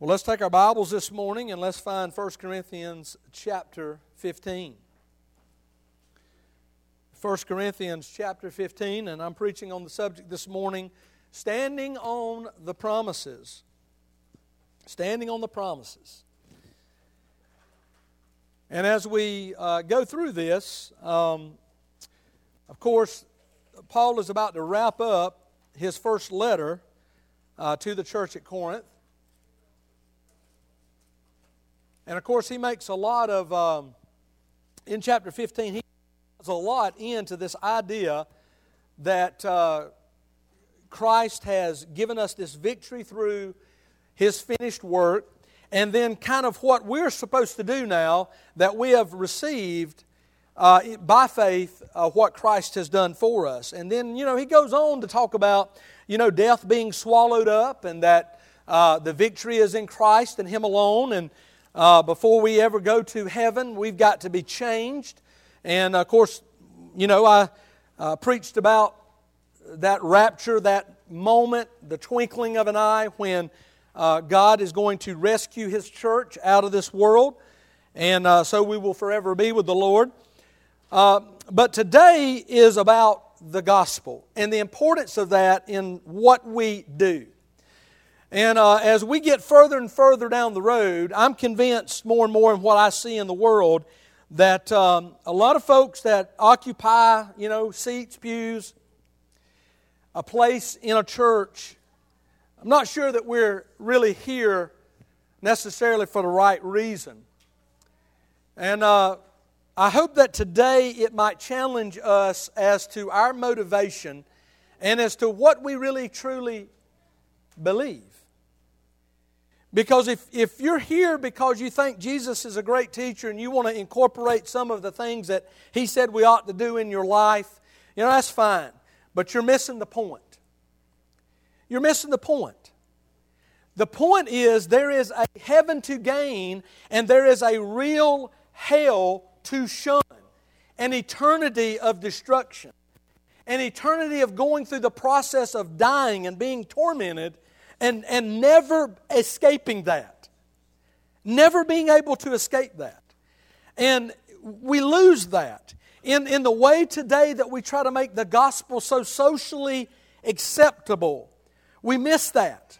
Well, let's take our Bibles this morning and let's find 1 Corinthians chapter 15. 1 Corinthians chapter 15, and I'm preaching on the subject this morning standing on the promises. Standing on the promises. And as we uh, go through this, um, of course, Paul is about to wrap up his first letter uh, to the church at Corinth. And of course, he makes a lot of, um, in chapter 15, he puts a lot into this idea that uh, Christ has given us this victory through his finished work, and then kind of what we're supposed to do now that we have received uh, by faith uh, what Christ has done for us. And then, you know, he goes on to talk about, you know, death being swallowed up and that uh, the victory is in Christ and him alone. And uh, before we ever go to heaven, we've got to be changed. And of course, you know, I uh, preached about that rapture, that moment, the twinkling of an eye when uh, God is going to rescue His church out of this world. And uh, so we will forever be with the Lord. Uh, but today is about the gospel and the importance of that in what we do. And uh, as we get further and further down the road, I'm convinced more and more in what I see in the world that um, a lot of folks that occupy, you know, seats, pews, a place in a church, I'm not sure that we're really here necessarily for the right reason. And uh, I hope that today it might challenge us as to our motivation and as to what we really truly believe. Because if, if you're here because you think Jesus is a great teacher and you want to incorporate some of the things that he said we ought to do in your life, you know, that's fine. But you're missing the point. You're missing the point. The point is there is a heaven to gain and there is a real hell to shun, an eternity of destruction, an eternity of going through the process of dying and being tormented and, and never escaping that. Never being able to escape that. And we lose that. In, in the way today that we try to make the gospel so socially acceptable, we miss that.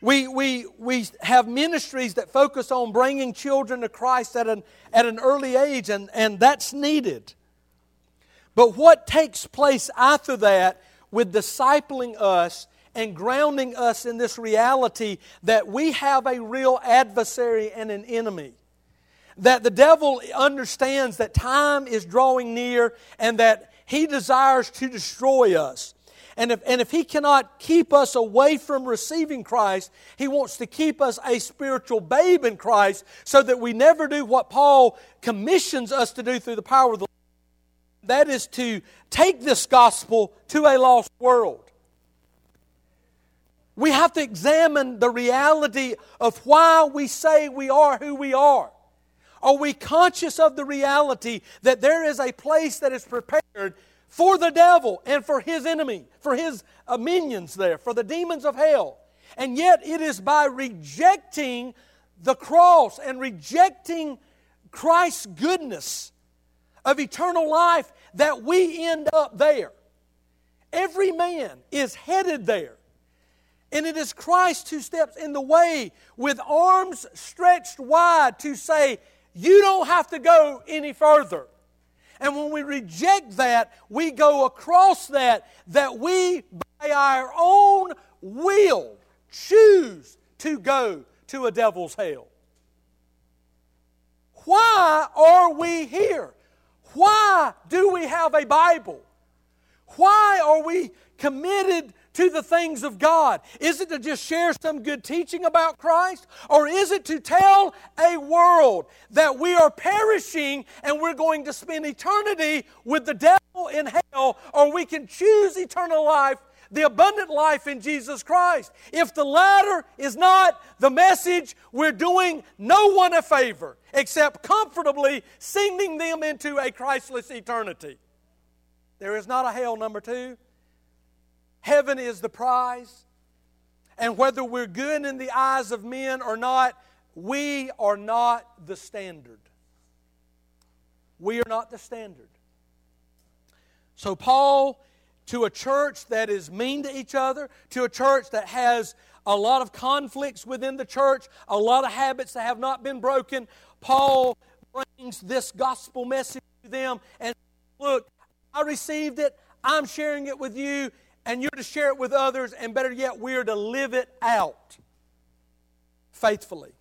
We, we, we have ministries that focus on bringing children to Christ at an, at an early age, and, and that's needed. But what takes place after that with discipling us and grounding us in this reality that we have a real adversary and an enemy. That the devil understands that time is drawing near and that he desires to destroy us. And if, and if he cannot keep us away from receiving Christ, he wants to keep us a spiritual babe in Christ so that we never do what Paul commissions us to do through the power of the Lord. That is to take this gospel to a lost world. We have to examine the reality of why we say we are who we are. Are we conscious of the reality that there is a place that is prepared for the devil and for his enemy, for his minions there, for the demons of hell? And yet it is by rejecting the cross and rejecting Christ's goodness of eternal life that we end up there. Every man is headed there. And it is Christ who steps in the way with arms stretched wide to say, You don't have to go any further. And when we reject that, we go across that, that we, by our own will, choose to go to a devil's hell. Why are we here? Why do we have a Bible? Why are we committed to the things of God? Is it to just share some good teaching about Christ? Or is it to tell a world that we are perishing and we're going to spend eternity with the devil in hell, or we can choose eternal life? The abundant life in Jesus Christ. If the latter is not the message, we're doing no one a favor except comfortably sending them into a Christless eternity. There is not a hell number two. Heaven is the prize. And whether we're good in the eyes of men or not, we are not the standard. We are not the standard. So, Paul, to a church that is mean to each other, to a church that has a lot of conflicts within the church, a lot of habits that have not been broken, Paul brings this gospel message to them and look, I received it, I'm sharing it with you, and you're to share it with others, and better yet, we're to live it out faithfully.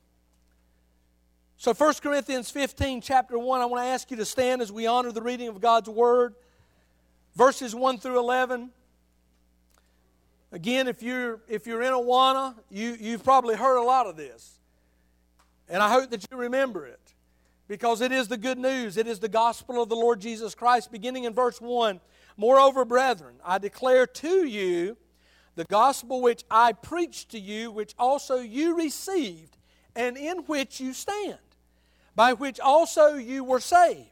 So 1 Corinthians 15, chapter 1, I want to ask you to stand as we honor the reading of God's Word. Verses 1 through 11. Again, if you're, if you're in Awana, you, you've probably heard a lot of this. And I hope that you remember it because it is the good news. It is the gospel of the Lord Jesus Christ, beginning in verse 1. Moreover, brethren, I declare to you the gospel which I preached to you, which also you received, and in which you stand by which also you were saved,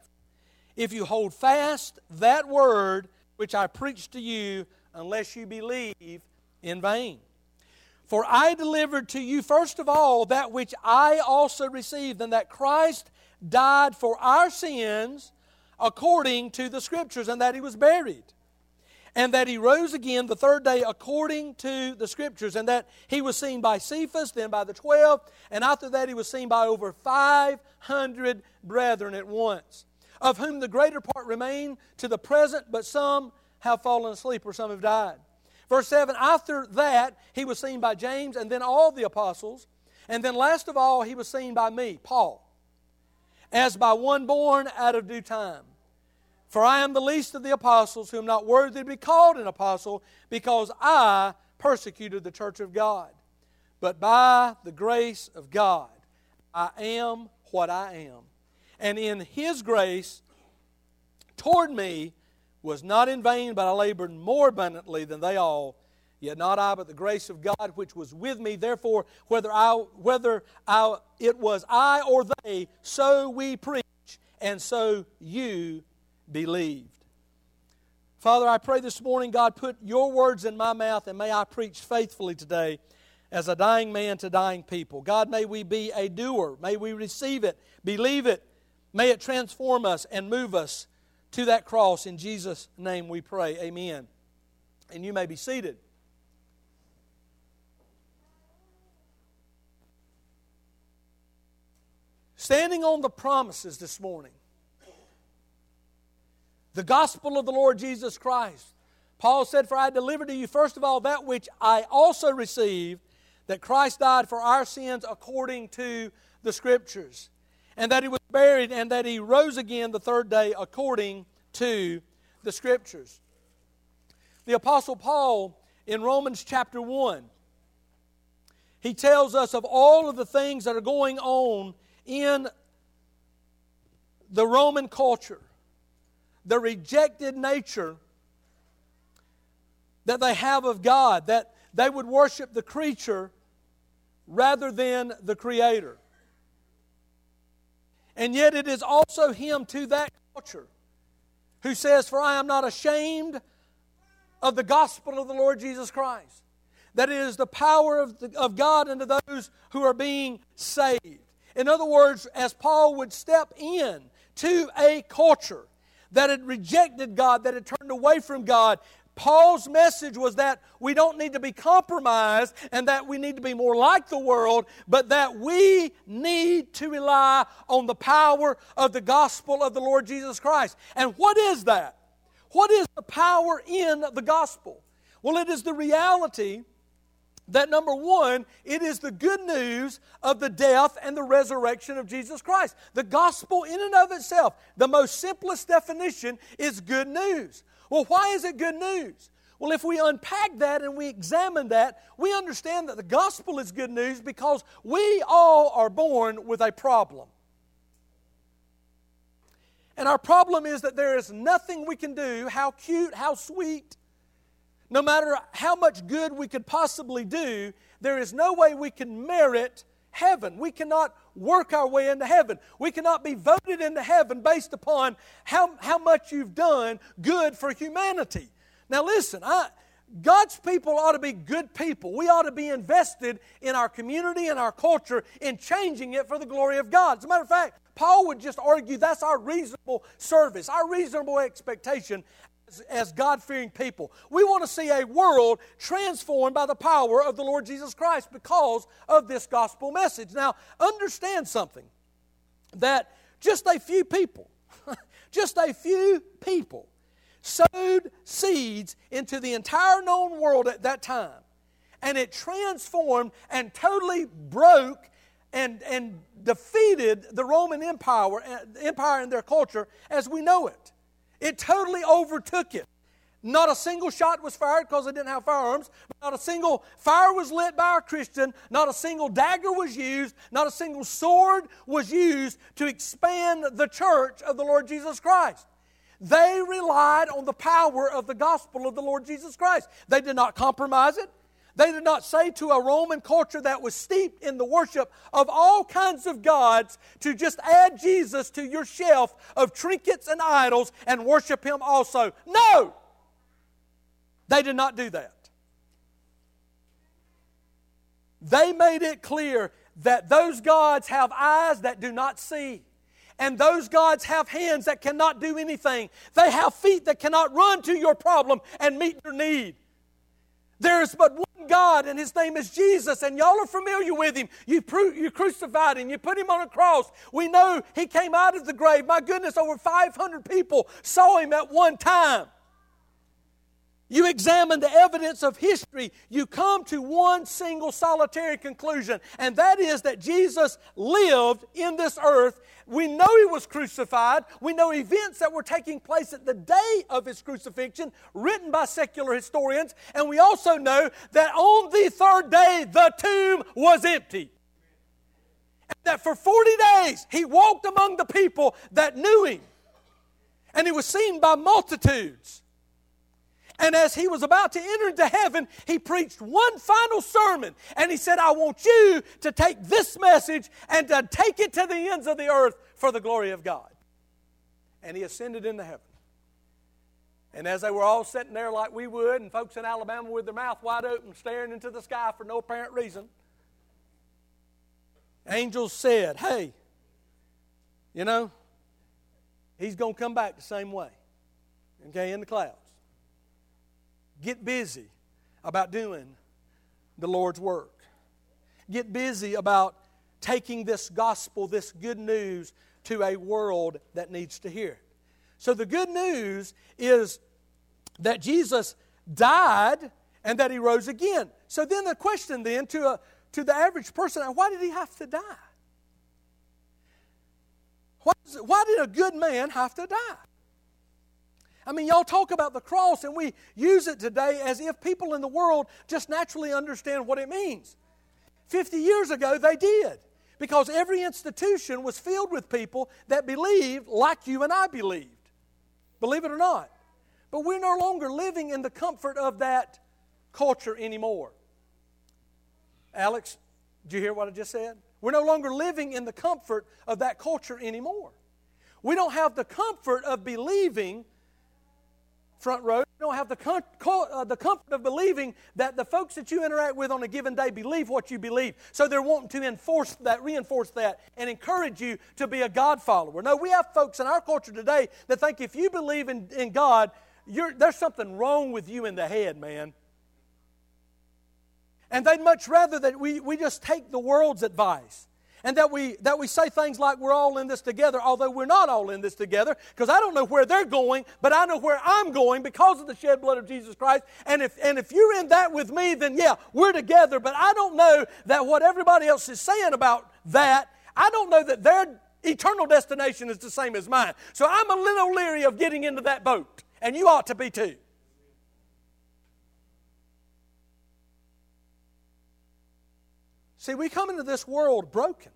if you hold fast that word which I preached to you, unless you believe in vain. For I delivered to you first of all that which I also received, and that Christ died for our sins according to the Scriptures, and that he was buried and that he rose again the third day according to the scriptures, and that he was seen by Cephas, then by the twelve, and after that he was seen by over 500 brethren at once, of whom the greater part remain to the present, but some have fallen asleep or some have died. Verse 7 After that he was seen by James, and then all the apostles, and then last of all he was seen by me, Paul, as by one born out of due time. For I am the least of the apostles, who am not worthy to be called an apostle, because I persecuted the church of God. But by the grace of God, I am what I am. And in His grace toward me was not in vain, but I labored more abundantly than they all. Yet not I, but the grace of God which was with me. Therefore, whether I, whether I, it was I or they, so we preach, and so you believed. Father, I pray this morning, God, put your words in my mouth and may I preach faithfully today as a dying man to dying people. God, may we be a doer. May we receive it, believe it. May it transform us and move us to that cross. In Jesus' name we pray. Amen. And you may be seated. Standing on the promises this morning the gospel of the Lord Jesus Christ. Paul said, For I delivered to you first of all that which I also received, that Christ died for our sins according to the Scriptures, and that he was buried, and that he rose again the third day according to the Scriptures. The Apostle Paul in Romans chapter 1, he tells us of all of the things that are going on in the Roman culture the rejected nature that they have of God, that they would worship the creature rather than the Creator. And yet, it is also Him to that culture who says, For I am not ashamed of the gospel of the Lord Jesus Christ. That it is the power of, the, of God unto those who are being saved. In other words, as Paul would step in to a culture that had rejected God, that had turned away from God. Paul's message was that we don't need to be compromised and that we need to be more like the world, but that we need to rely on the power of the gospel of the Lord Jesus Christ. And what is that? What is the power in the gospel? Well, it is the reality that number one, it is the good news of the death and the resurrection of Jesus Christ. The gospel, in and of itself, the most simplest definition is good news. Well, why is it good news? Well, if we unpack that and we examine that, we understand that the gospel is good news because we all are born with a problem. And our problem is that there is nothing we can do, how cute, how sweet, no matter how much good we could possibly do, there is no way we can merit heaven. We cannot work our way into heaven. We cannot be voted into heaven based upon how, how much you've done good for humanity. Now, listen, I, God's people ought to be good people. We ought to be invested in our community and our culture in changing it for the glory of God. As a matter of fact, Paul would just argue that's our reasonable service, our reasonable expectation as, as God fearing people. We want to see a world transformed by the power of the Lord Jesus Christ because of this gospel message. Now, understand something that just a few people, just a few people, sowed seeds into the entire known world at that time. And it transformed and totally broke and, and defeated the Roman Empire, eh, Empire and their culture as we know it. It totally overtook it. Not a single shot was fired because they didn't have firearms. Not a single fire was lit by a Christian. Not a single dagger was used. Not a single sword was used to expand the church of the Lord Jesus Christ. They relied on the power of the gospel of the Lord Jesus Christ. They did not compromise it. They did not say to a Roman culture that was steeped in the worship of all kinds of gods to just add Jesus to your shelf of trinkets and idols and worship Him also. No! They did not do that. They made it clear that those gods have eyes that do not see. And those gods have hands that cannot do anything. They have feet that cannot run to your problem and meet your need. There is but one God, and His name is Jesus, and y'all are familiar with Him. You, you crucified Him, you put Him on a cross. We know He came out of the grave. My goodness, over 500 people saw Him at one time. You examine the evidence of history, you come to one single solitary conclusion, and that is that Jesus lived in this earth. We know he was crucified. We know events that were taking place at the day of his crucifixion, written by secular historians, and we also know that on the third day the tomb was empty. And that for 40 days he walked among the people that knew him, and he was seen by multitudes. And as he was about to enter into heaven, he preached one final sermon. And he said, I want you to take this message and to take it to the ends of the earth for the glory of God. And he ascended into heaven. And as they were all sitting there like we would, and folks in Alabama with their mouth wide open, staring into the sky for no apparent reason, angels said, Hey, you know, he's going to come back the same way. Okay, in the clouds. Get busy about doing the Lord's work. Get busy about taking this gospel, this good news, to a world that needs to hear it. So, the good news is that Jesus died and that he rose again. So, then the question then to, a, to the average person why did he have to die? Why, why did a good man have to die? I mean, y'all talk about the cross and we use it today as if people in the world just naturally understand what it means. 50 years ago, they did because every institution was filled with people that believed like you and I believed. Believe it or not. But we're no longer living in the comfort of that culture anymore. Alex, did you hear what I just said? We're no longer living in the comfort of that culture anymore. We don't have the comfort of believing front row. You don't have the, com- uh, the comfort of believing that the folks that you interact with on a given day believe what you believe. So they're wanting to enforce that, reinforce that, and encourage you to be a God follower. No, we have folks in our culture today that think if you believe in, in God, there's something wrong with you in the head, man. And they'd much rather that we, we just take the world's advice and that we, that we say things like we're all in this together, although we're not all in this together, because I don't know where they're going, but I know where I'm going because of the shed blood of Jesus Christ. And if, and if you're in that with me, then yeah, we're together, but I don't know that what everybody else is saying about that, I don't know that their eternal destination is the same as mine. So I'm a little leery of getting into that boat, and you ought to be too. See, we come into this world broken.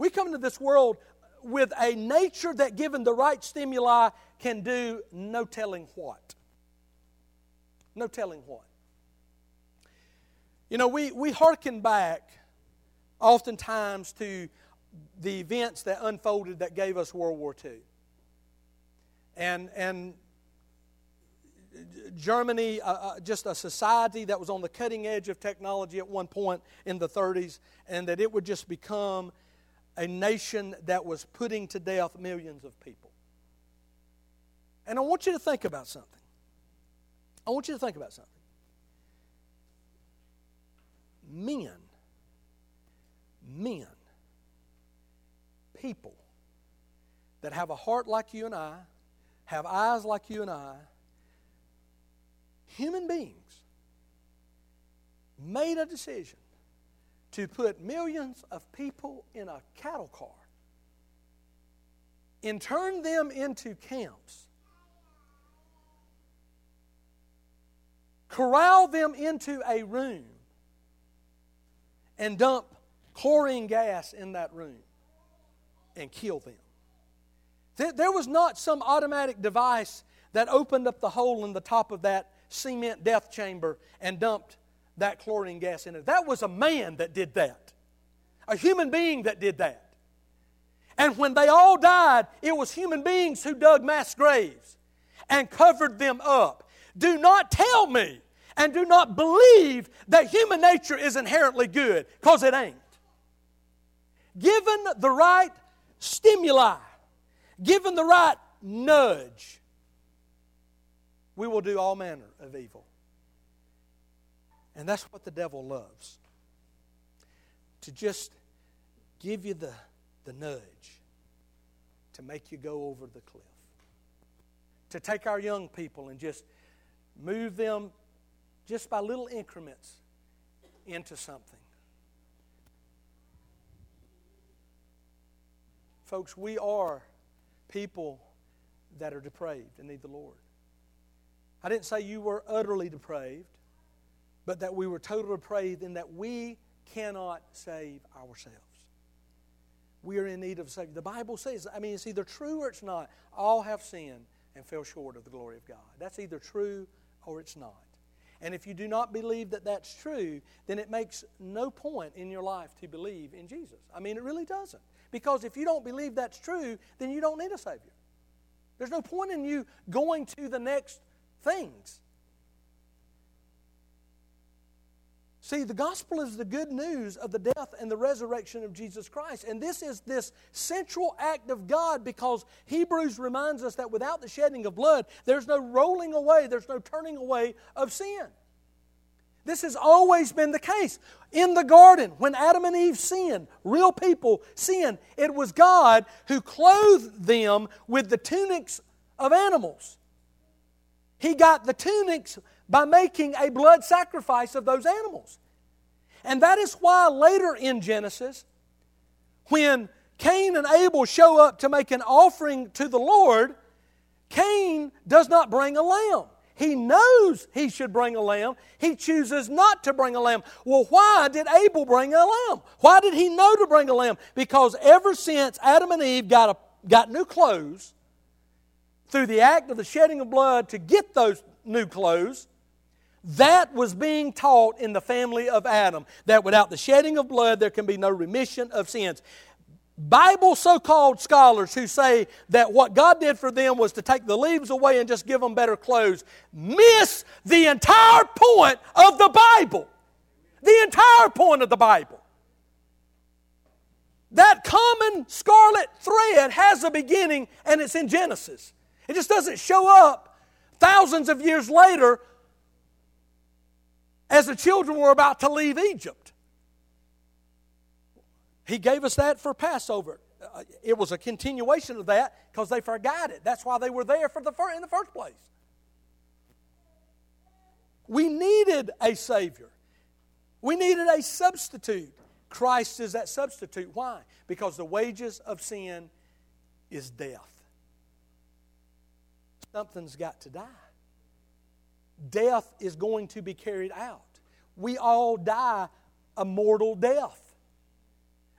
We come into this world with a nature that, given the right stimuli, can do no telling what. No telling what. You know, we, we hearken back oftentimes to the events that unfolded that gave us World War II. And, and Germany, uh, uh, just a society that was on the cutting edge of technology at one point in the 30s, and that it would just become a nation that was putting to death millions of people. And I want you to think about something. I want you to think about something. Men, men, people that have a heart like you and I, have eyes like you and I, human beings made a decision to put millions of people in a cattle car and turn them into camps, corral them into a room, and dump chlorine gas in that room and kill them. There was not some automatic device that opened up the hole in the top of that cement death chamber and dumped that chlorine gas in it. That was a man that did that, a human being that did that. And when they all died, it was human beings who dug mass graves and covered them up. Do not tell me and do not believe that human nature is inherently good, because it ain't. Given the right stimuli, given the right nudge, we will do all manner of evil. And that's what the devil loves to just give you the, the nudge to make you go over the cliff. To take our young people and just move them just by little increments into something. Folks, we are people that are depraved and need the Lord. I didn't say you were utterly depraved, but that we were totally depraved in that we cannot save ourselves. We are in need of a Savior. The Bible says, I mean, it's either true or it's not. All have sinned and fell short of the glory of God. That's either true or it's not. And if you do not believe that that's true, then it makes no point in your life to believe in Jesus. I mean, it really doesn't. Because if you don't believe that's true, then you don't need a Savior. There's no point in you going to the next things. See, the gospel is the good news of the death and the resurrection of Jesus Christ. And this is this central act of God because Hebrews reminds us that without the shedding of blood, there's no rolling away, there's no turning away of sin. This has always been the case. In the garden, when Adam and Eve sinned, real people sinned, it was God who clothed them with the tunics of animals. He got the tunics by making a blood sacrifice of those animals. And that is why later in Genesis, when Cain and Abel show up to make an offering to the Lord, Cain does not bring a lamb. He knows he should bring a lamb. He chooses not to bring a lamb. Well, why did Abel bring a lamb? Why did he know to bring a lamb? Because ever since Adam and Eve got, a, got new clothes, through the act of the shedding of blood to get those new clothes, that was being taught in the family of Adam that without the shedding of blood, there can be no remission of sins. Bible so called scholars who say that what God did for them was to take the leaves away and just give them better clothes miss the entire point of the Bible. The entire point of the Bible. That common scarlet thread has a beginning and it's in Genesis. It just doesn't show up thousands of years later as the children were about to leave Egypt. He gave us that for Passover. Uh, it was a continuation of that because they forgot it. That's why they were there for the fir- in the first place. We needed a Savior. We needed a substitute. Christ is that substitute. Why? Because the wages of sin is death something's got to die. Death is going to be carried out. We all die a mortal death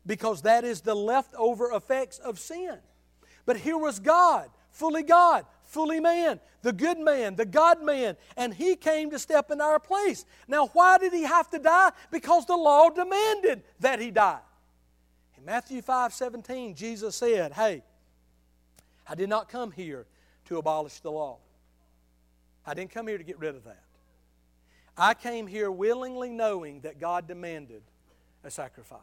because that is the leftover effects of sin. But here was God, fully God, fully man, the good man, the God man, and he came to step in our place. Now, why did he have to die? Because the law demanded that he die. In Matthew 5 17, Jesus said, Hey, I did not come here to abolish the law, I didn't come here to get rid of that. I came here willingly knowing that God demanded a sacrifice.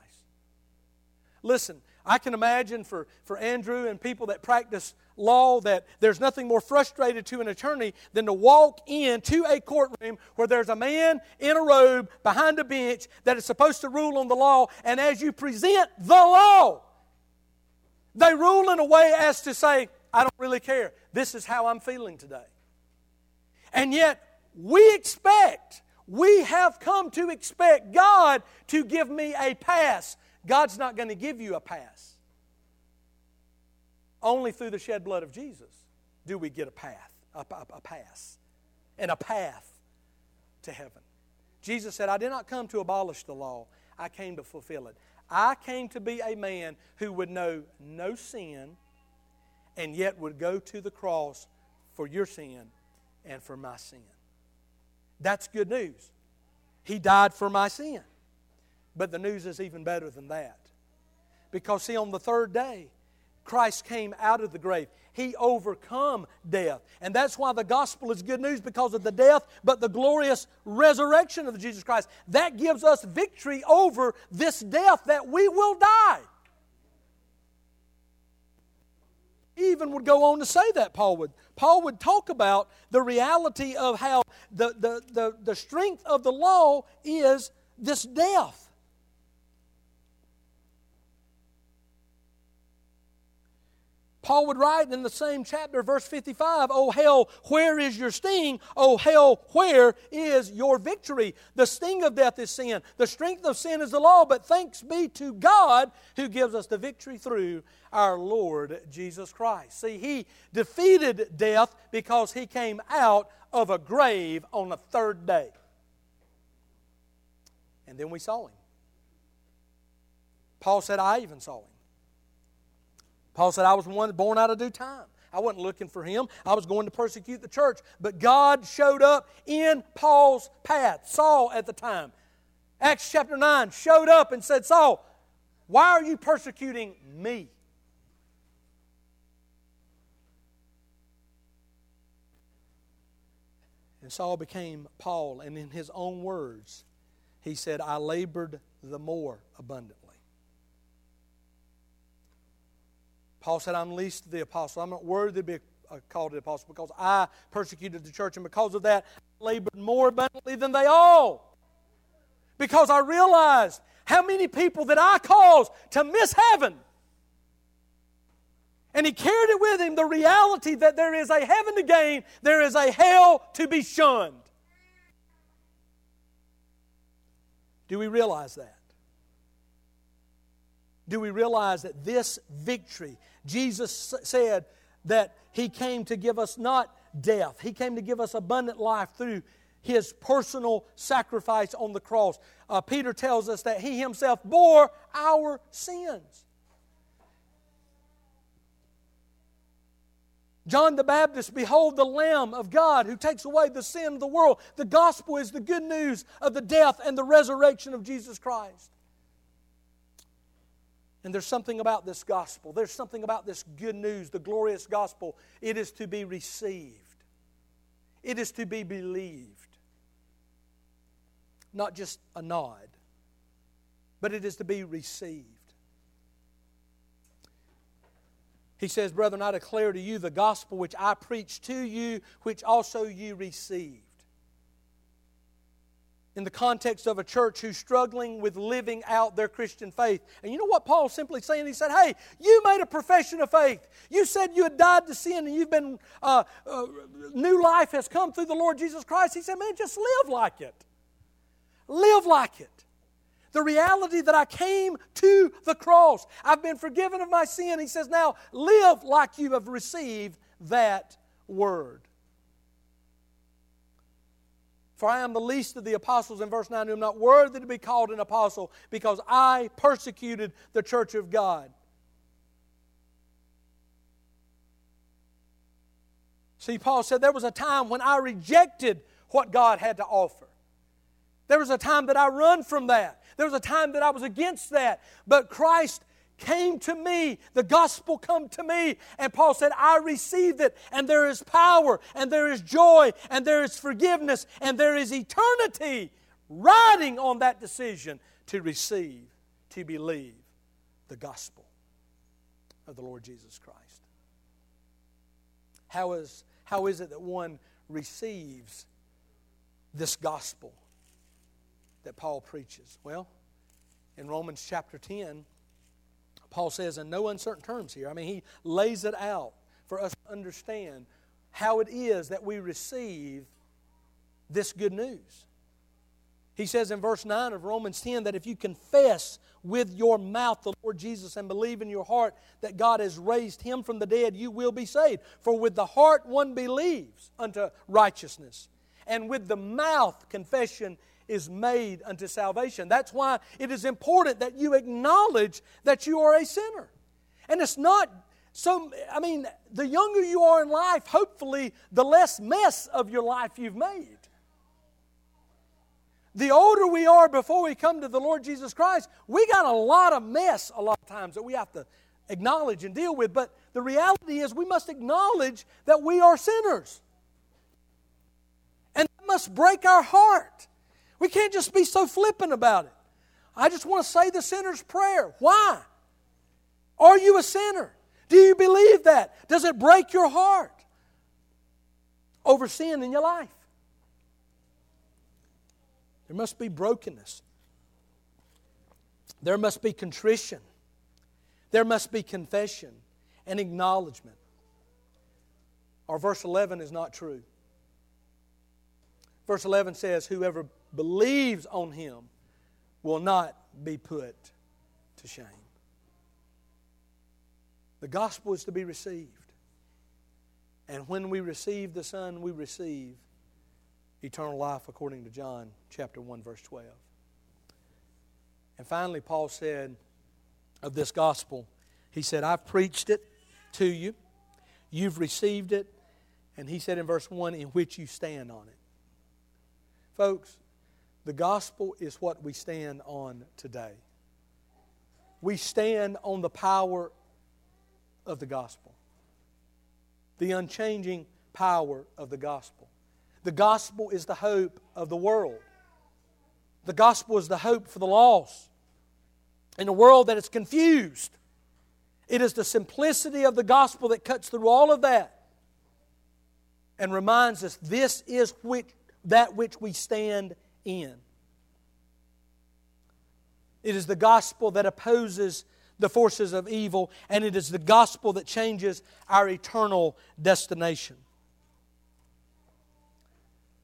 Listen, I can imagine for, for Andrew and people that practice law that there's nothing more frustrated to an attorney than to walk into a courtroom where there's a man in a robe behind a bench that is supposed to rule on the law, and as you present the law, they rule in a way as to say, I don't really care. This is how I'm feeling today. And yet, we expect, we have come to expect God to give me a pass. God's not going to give you a pass. Only through the shed blood of Jesus do we get a path, a, a, a pass, and a path to heaven. Jesus said, I did not come to abolish the law, I came to fulfill it. I came to be a man who would know no sin and yet would go to the cross for your sin and for my sin. That's good news. He died for my sin. But the news is even better than that. Because, see, on the third day, Christ came out of the grave. He overcome death. And that's why the gospel is good news because of the death, but the glorious resurrection of Jesus Christ. That gives us victory over this death that we will die. Even would go on to say that, Paul would. Paul would talk about the reality of how the, the, the, the strength of the law is this death. Paul would write in the same chapter, verse 55, Oh hell, where is your sting? Oh hell, where is your victory? The sting of death is sin. The strength of sin is the law, but thanks be to God who gives us the victory through our Lord Jesus Christ. See, he defeated death because he came out of a grave on the third day. And then we saw him. Paul said, I even saw him. Paul said, I was one born out of due time. I wasn't looking for him. I was going to persecute the church. But God showed up in Paul's path, Saul at the time. Acts chapter 9 showed up and said, Saul, why are you persecuting me? And Saul became Paul, and in his own words, he said, I labored the more abundantly. Paul said, I'm least the apostle. I'm not worthy to be called an apostle because I persecuted the church, and because of that, I labored more abundantly than they all. Because I realized how many people that I caused to miss heaven. And he carried it with him the reality that there is a heaven to gain, there is a hell to be shunned. Do we realize that? Do we realize that this victory, Jesus said that He came to give us not death, He came to give us abundant life through His personal sacrifice on the cross. Uh, Peter tells us that He Himself bore our sins. John the Baptist, behold the Lamb of God who takes away the sin of the world. The gospel is the good news of the death and the resurrection of Jesus Christ. And there's something about this gospel. There's something about this good news, the glorious gospel. It is to be received, it is to be believed. Not just a nod, but it is to be received. He says, Brethren, I declare to you the gospel which I preached to you, which also you received in the context of a church who's struggling with living out their Christian faith. And you know what Paul's simply saying? He said, Hey, you made a profession of faith. You said you had died to sin and you've been, uh, uh, new life has come through the Lord Jesus Christ. He said, Man, just live like it. Live like it. The reality that I came to the cross, I've been forgiven of my sin. He says, Now live like you have received that word. For I am the least of the apostles in verse 9, who am not worthy to be called an apostle because I persecuted the church of God. See, Paul said there was a time when I rejected what God had to offer. There was a time that I run from that. There was a time that I was against that. But Christ came to me. The gospel come to me. And Paul said, I received it, and there is power, and there is joy, and there is forgiveness, and there is eternity riding on that decision to receive, to believe the gospel of the Lord Jesus Christ. How is, how is it that one receives this gospel that Paul preaches? Well, in Romans chapter 10, Paul says in no uncertain terms here, I mean, he lays it out for us to understand how it is that we receive this good news. He says in verse 9 of Romans 10 that if you confess with your mouth the Lord Jesus and believe in your heart that God has raised him from the dead, you will be saved. For with the heart one believes unto righteousness, and with the mouth confession is made unto salvation. That's why it is important that you acknowledge that you are a sinner. And it's not so, I mean, the younger you are in life, hopefully, the less mess of your life you've made. The older we are before we come to the Lord Jesus Christ, we got a lot of mess a lot of times that we have to acknowledge and deal with. But the reality is, we must acknowledge that we are sinners. And that must break our heart. We can't just be so flippant about it. I just want to say the sinner's prayer. Why? Are you a sinner? Do you believe that? Does it break your heart over sin in your life? There must be brokenness. There must be contrition. There must be confession and acknowledgement. Our verse 11 is not true. Verse 11 says, Whoever believes on him will not be put to shame. The gospel is to be received. And when we receive the Son, we receive eternal life according to John chapter 1 verse 12. And finally Paul said of this gospel, he said, I've preached it to you, you've received it, and he said in verse 1, in which you stand on it. Folks, the gospel is what we stand on today. We stand on the power of the gospel, the unchanging power of the gospel. The gospel is the hope of the world. The gospel is the hope for the lost. In a world that is confused, it is the simplicity of the gospel that cuts through all of that and reminds us this is which, that which we stand in. It is the gospel that opposes the forces of evil, and it is the gospel that changes our eternal destination.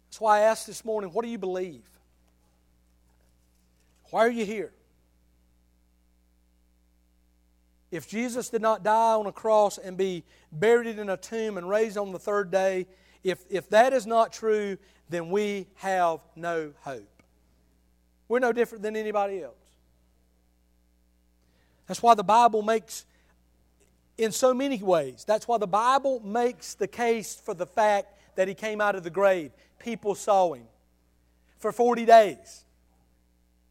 That's why I asked this morning, what do you believe? Why are you here? If Jesus did not die on a cross and be buried in a tomb and raised on the third day, if, if that is not true, then we have no hope. We're no different than anybody else. That's why the Bible makes, in so many ways, that's why the Bible makes the case for the fact that he came out of the grave people saw him for 40 days.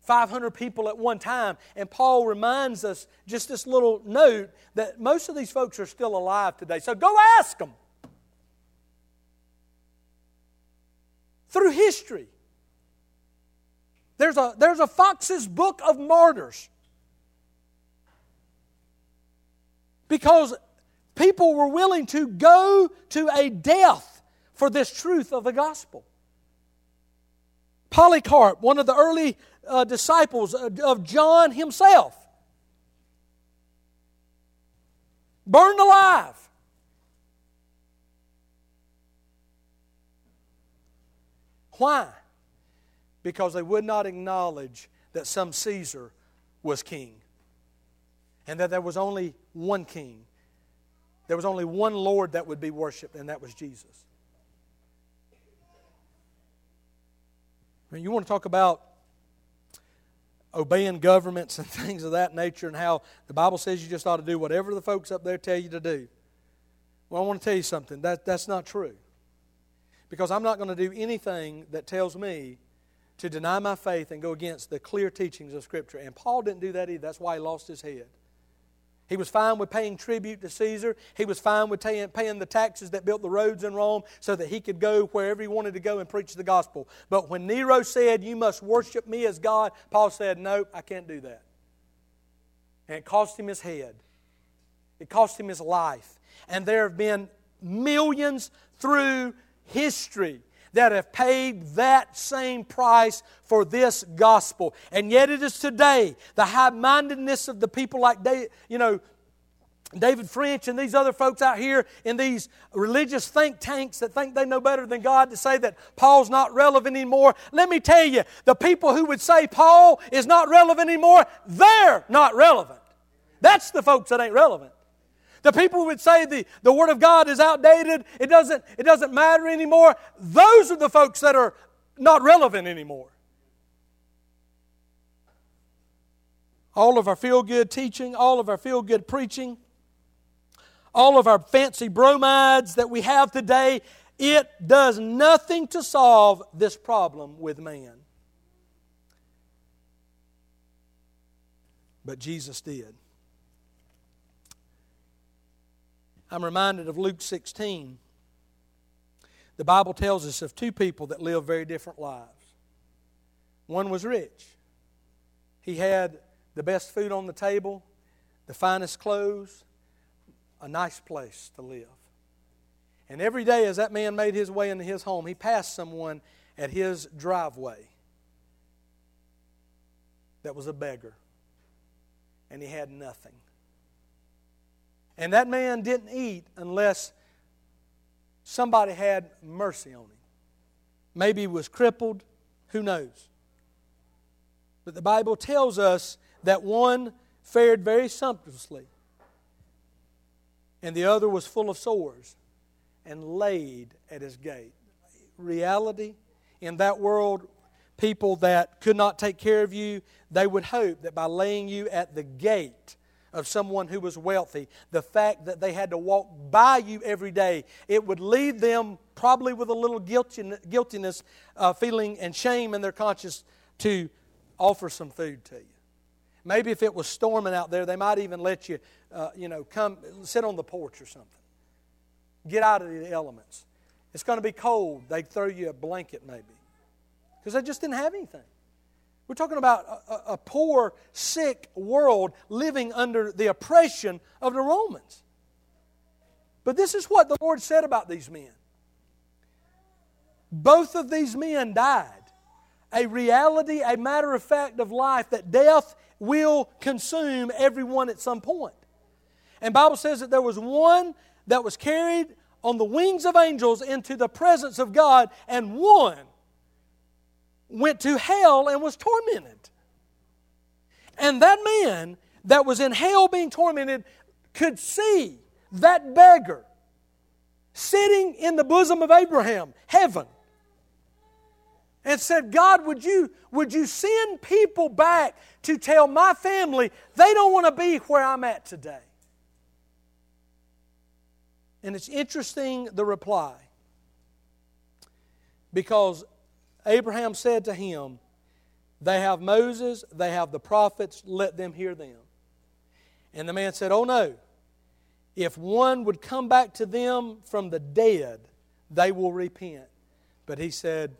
500 people at one time. And Paul reminds us, just this little note, that most of these folks are still alive today. So go ask them. Through history, there's a, there's a Fox's Book of Martyrs. Because people were willing to go to a death for this truth of the gospel. Polycarp, one of the early uh, disciples of John himself, burned alive. Why? Because they would not acknowledge that some Caesar was king and that there was only one king. There was only one Lord that would be worshiped, and that was Jesus. You want to talk about obeying governments and things of that nature and how the Bible says you just ought to do whatever the folks up there tell you to do. Well, I want to tell you something. That, that's not true. Because I'm not going to do anything that tells me to deny my faith and go against the clear teachings of Scripture. And Paul didn't do that either. That's why he lost his head. He was fine with paying tribute to Caesar. He was fine with paying, paying the taxes that built the roads in Rome so that he could go wherever he wanted to go and preach the gospel. But when Nero said, You must worship me as God, Paul said, Nope, I can't do that. And it cost him his head, it cost him his life. And there have been millions through history that have paid that same price for this gospel. And yet it is today the high mindedness of the people like, you know, David French and these other folks out here in these religious think tanks that think they know better than God to say that Paul's not relevant anymore. Let me tell you, the people who would say Paul is not relevant anymore, they're not relevant. That's the folks that ain't relevant. The people would say the, the Word of God is outdated, it doesn't, it doesn't matter anymore, those are the folks that are not relevant anymore. All of our feel good teaching, all of our feel good preaching, all of our fancy bromides that we have today, it does nothing to solve this problem with man. But Jesus did. I'm reminded of Luke 16. The Bible tells us of two people that lived very different lives. One was rich, he had the best food on the table, the finest clothes, a nice place to live. And every day, as that man made his way into his home, he passed someone at his driveway that was a beggar, and he had nothing. And that man didn't eat unless somebody had mercy on him. Maybe he was crippled, who knows? But the Bible tells us that one fared very sumptuously, and the other was full of sores and laid at his gate. Reality in that world, people that could not take care of you, they would hope that by laying you at the gate, of someone who was wealthy, the fact that they had to walk by you every day, it would leave them probably with a little guiltiness, uh, feeling, and shame in their conscience to offer some food to you. Maybe if it was storming out there, they might even let you, uh, you know, come sit on the porch or something. Get out of the elements. It's going to be cold. They'd throw you a blanket maybe because they just didn't have anything. We're talking about a, a, poor, sick world living under the oppression of the Romans. But this is what the Lord said about these men. Both of these men died. A reality, a matter of fact of life that death will consume everyone at some point. And Bible says that there was one that was carried on the wings of angels into the presence of God, and one went to hell and was tormented. And that man that was in hell being tormented could see that beggar sitting in the bosom of Abraham, heaven, and said, God, would you, would you send people back to tell my family they don't want to be where I'm at today? And it's interesting the reply because Abraham said to him, They have Moses, they have the prophets, let them hear them. And the man said, Oh no, if one would come back to them from the dead, they will repent. But he said,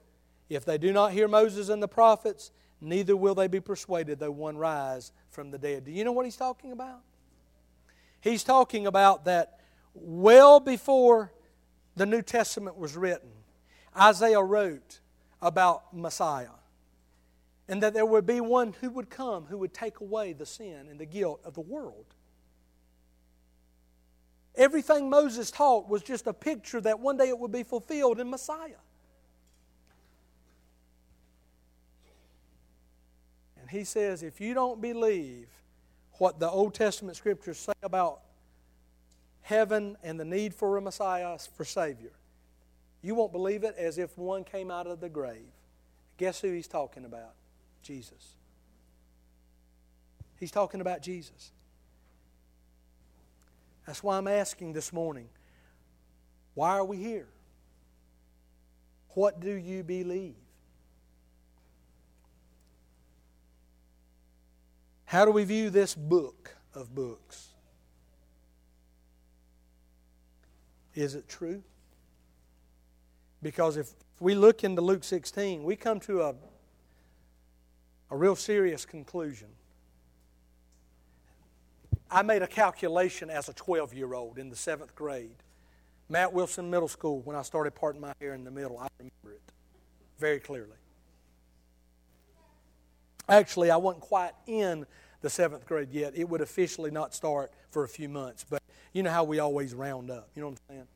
If they do not hear Moses and the prophets, neither will they be persuaded though one rise from the dead. Do you know what he's talking about? He's talking about that well before the New Testament was written, Isaiah wrote about Messiah. And that there would be one who would come who would take away the sin and the guilt of the world. Everything Moses taught was just a picture that one day it would be fulfilled in Messiah. And he says, if you don't believe what the Old Testament scriptures say about heaven and the need for a Messiah, for Savior, you won't believe it as if one came out of the grave. Guess who he's talking about? Jesus. He's talking about Jesus. That's why I'm asking this morning why are we here? What do you believe? How do we view this book of books? Is it true? Because if we look into Luke 16, we come to a, a real serious conclusion. I made a calculation as a 12 year old in the seventh grade. Matt Wilson Middle School, when I started parting my hair in the middle, I remember it very clearly. Actually, I wasn't quite in the seventh grade yet. It would officially not start for a few months, but you know how we always round up. You know what I'm saying?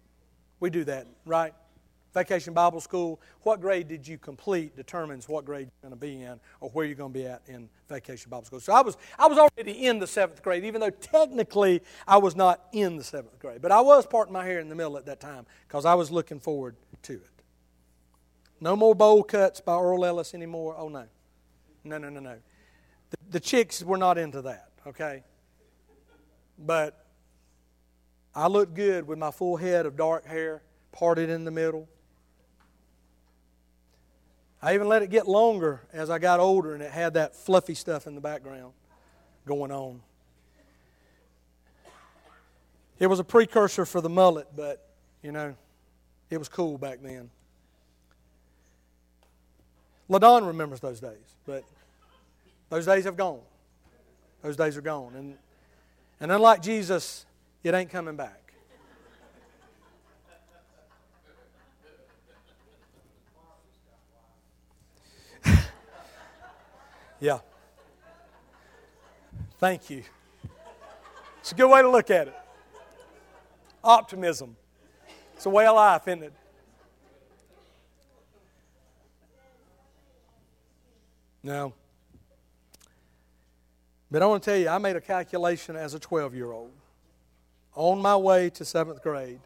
We do that, right? Vacation Bible School, what grade did you complete determines what grade you're going to be in or where you're going to be at in Vacation Bible School. So I was, I was already in the seventh grade, even though technically I was not in the seventh grade. But I was parting my hair in the middle at that time because I was looking forward to it. No more bowl cuts by Earl Ellis anymore. Oh, no. No, no, no, no. The, the chicks were not into that, okay? But I looked good with my full head of dark hair parted in the middle. I even let it get longer as I got older and it had that fluffy stuff in the background going on. It was a precursor for the mullet, but, you know, it was cool back then. LaDon remembers those days, but those days have gone. Those days are gone. And, and unlike Jesus, it ain't coming back. Yeah. Thank you. It's a good way to look at it. Optimism. It's a way of life, isn't it? No. But I want to tell you, I made a calculation as a 12 year old on my way to seventh grade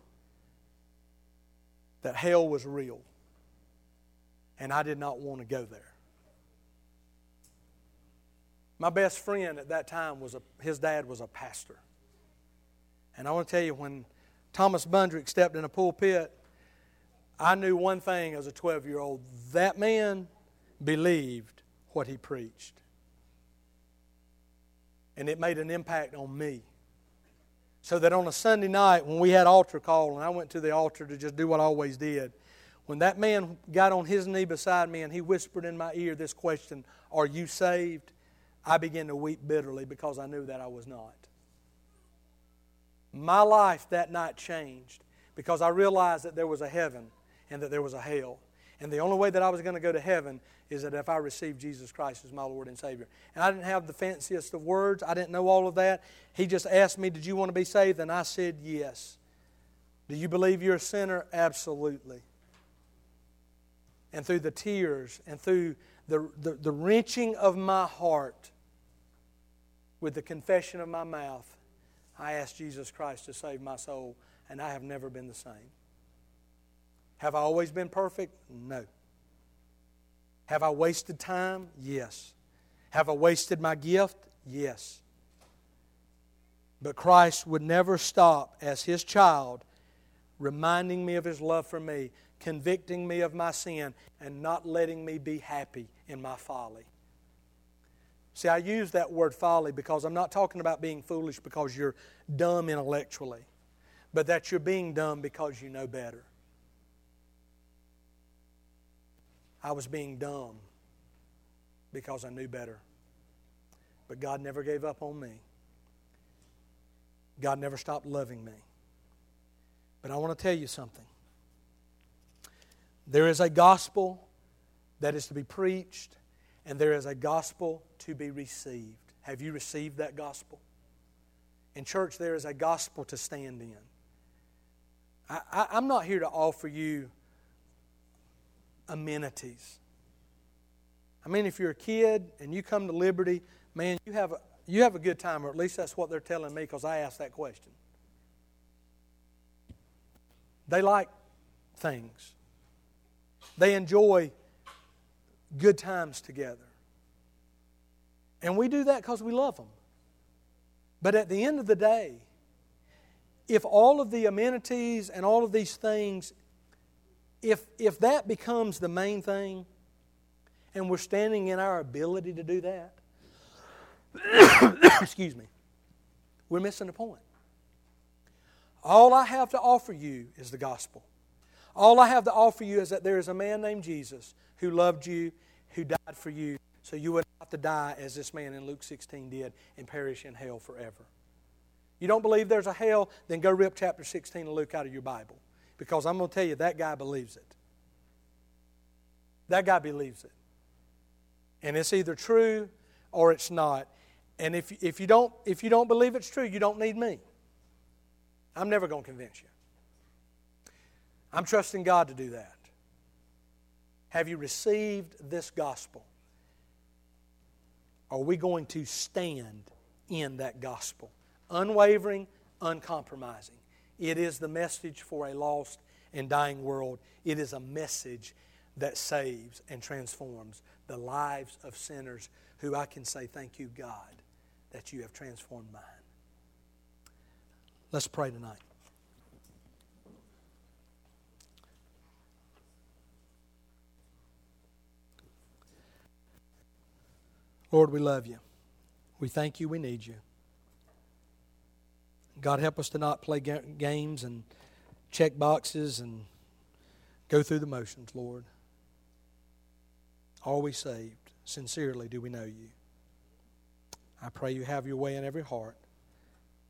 that hell was real. And I did not want to go there. My best friend at that time was a, his dad was a pastor. And I want to tell you, when Thomas Bundrick stepped in a pulpit, I knew one thing as a 12 year old that man believed what he preached. And it made an impact on me. So that on a Sunday night when we had altar call and I went to the altar to just do what I always did, when that man got on his knee beside me and he whispered in my ear this question, Are you saved? I began to weep bitterly because I knew that I was not. My life that night changed because I realized that there was a heaven and that there was a hell. And the only way that I was going to go to heaven is that if I received Jesus Christ as my Lord and Savior. And I didn't have the fanciest of words, I didn't know all of that. He just asked me, Did you want to be saved? And I said, Yes. Do you believe you're a sinner? Absolutely. And through the tears and through the, the, the wrenching of my heart, with the confession of my mouth, I asked Jesus Christ to save my soul, and I have never been the same. Have I always been perfect? No. Have I wasted time? Yes. Have I wasted my gift? Yes. But Christ would never stop as His child, reminding me of His love for me, convicting me of my sin, and not letting me be happy in my folly. See, I use that word folly because I'm not talking about being foolish because you're dumb intellectually, but that you're being dumb because you know better. I was being dumb because I knew better. But God never gave up on me. God never stopped loving me. But I want to tell you something. There is a gospel that is to be preached, and there is a gospel to be received. Have you received that gospel? In church, there is a gospel to stand in. I, am not here to offer you amenities. I mean, if you're a kid and you come to Liberty, man, you have a, you have a good time, or at least that's what they're telling me because I asked that question. They like things, they enjoy good times together. And we do that because we love them. But at the end of the day, if all of the amenities and all of these things if, if that becomes the main thing, and we're standing in our ability to do that, excuse me, we're missing the point. All I have to offer you is the gospel. All I have to offer you is that there is a man named Jesus who loved you, who died for you, so you wouldn't have to die as this man in Luke 16 did and perish in hell forever. You don't believe there's a hell? Then go rip chapter 16 of Luke out of your Bible. Because I'm going to tell you, that guy believes it. That guy believes it. And it's either true or it's not. And if, if, you don't, if you don't believe it's true, you don't need me. I'm never going to convince you. I'm trusting God to do that. Have you received this gospel? Are we going to stand in that gospel? Unwavering, uncompromising. It is the message for a lost and dying world. It is a message that saves and transforms the lives of sinners who I can say, Thank you, God, that you have transformed mine. Let's pray tonight. Lord, we love you. We thank you. We need you. God, help us to not play games and check boxes and go through the motions, Lord. We saved? Sincerely, do we know you? I pray you have your way in every heart.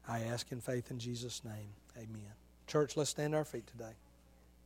I ask in faith in Jesus' name. Amen. Church, let's stand our feet today.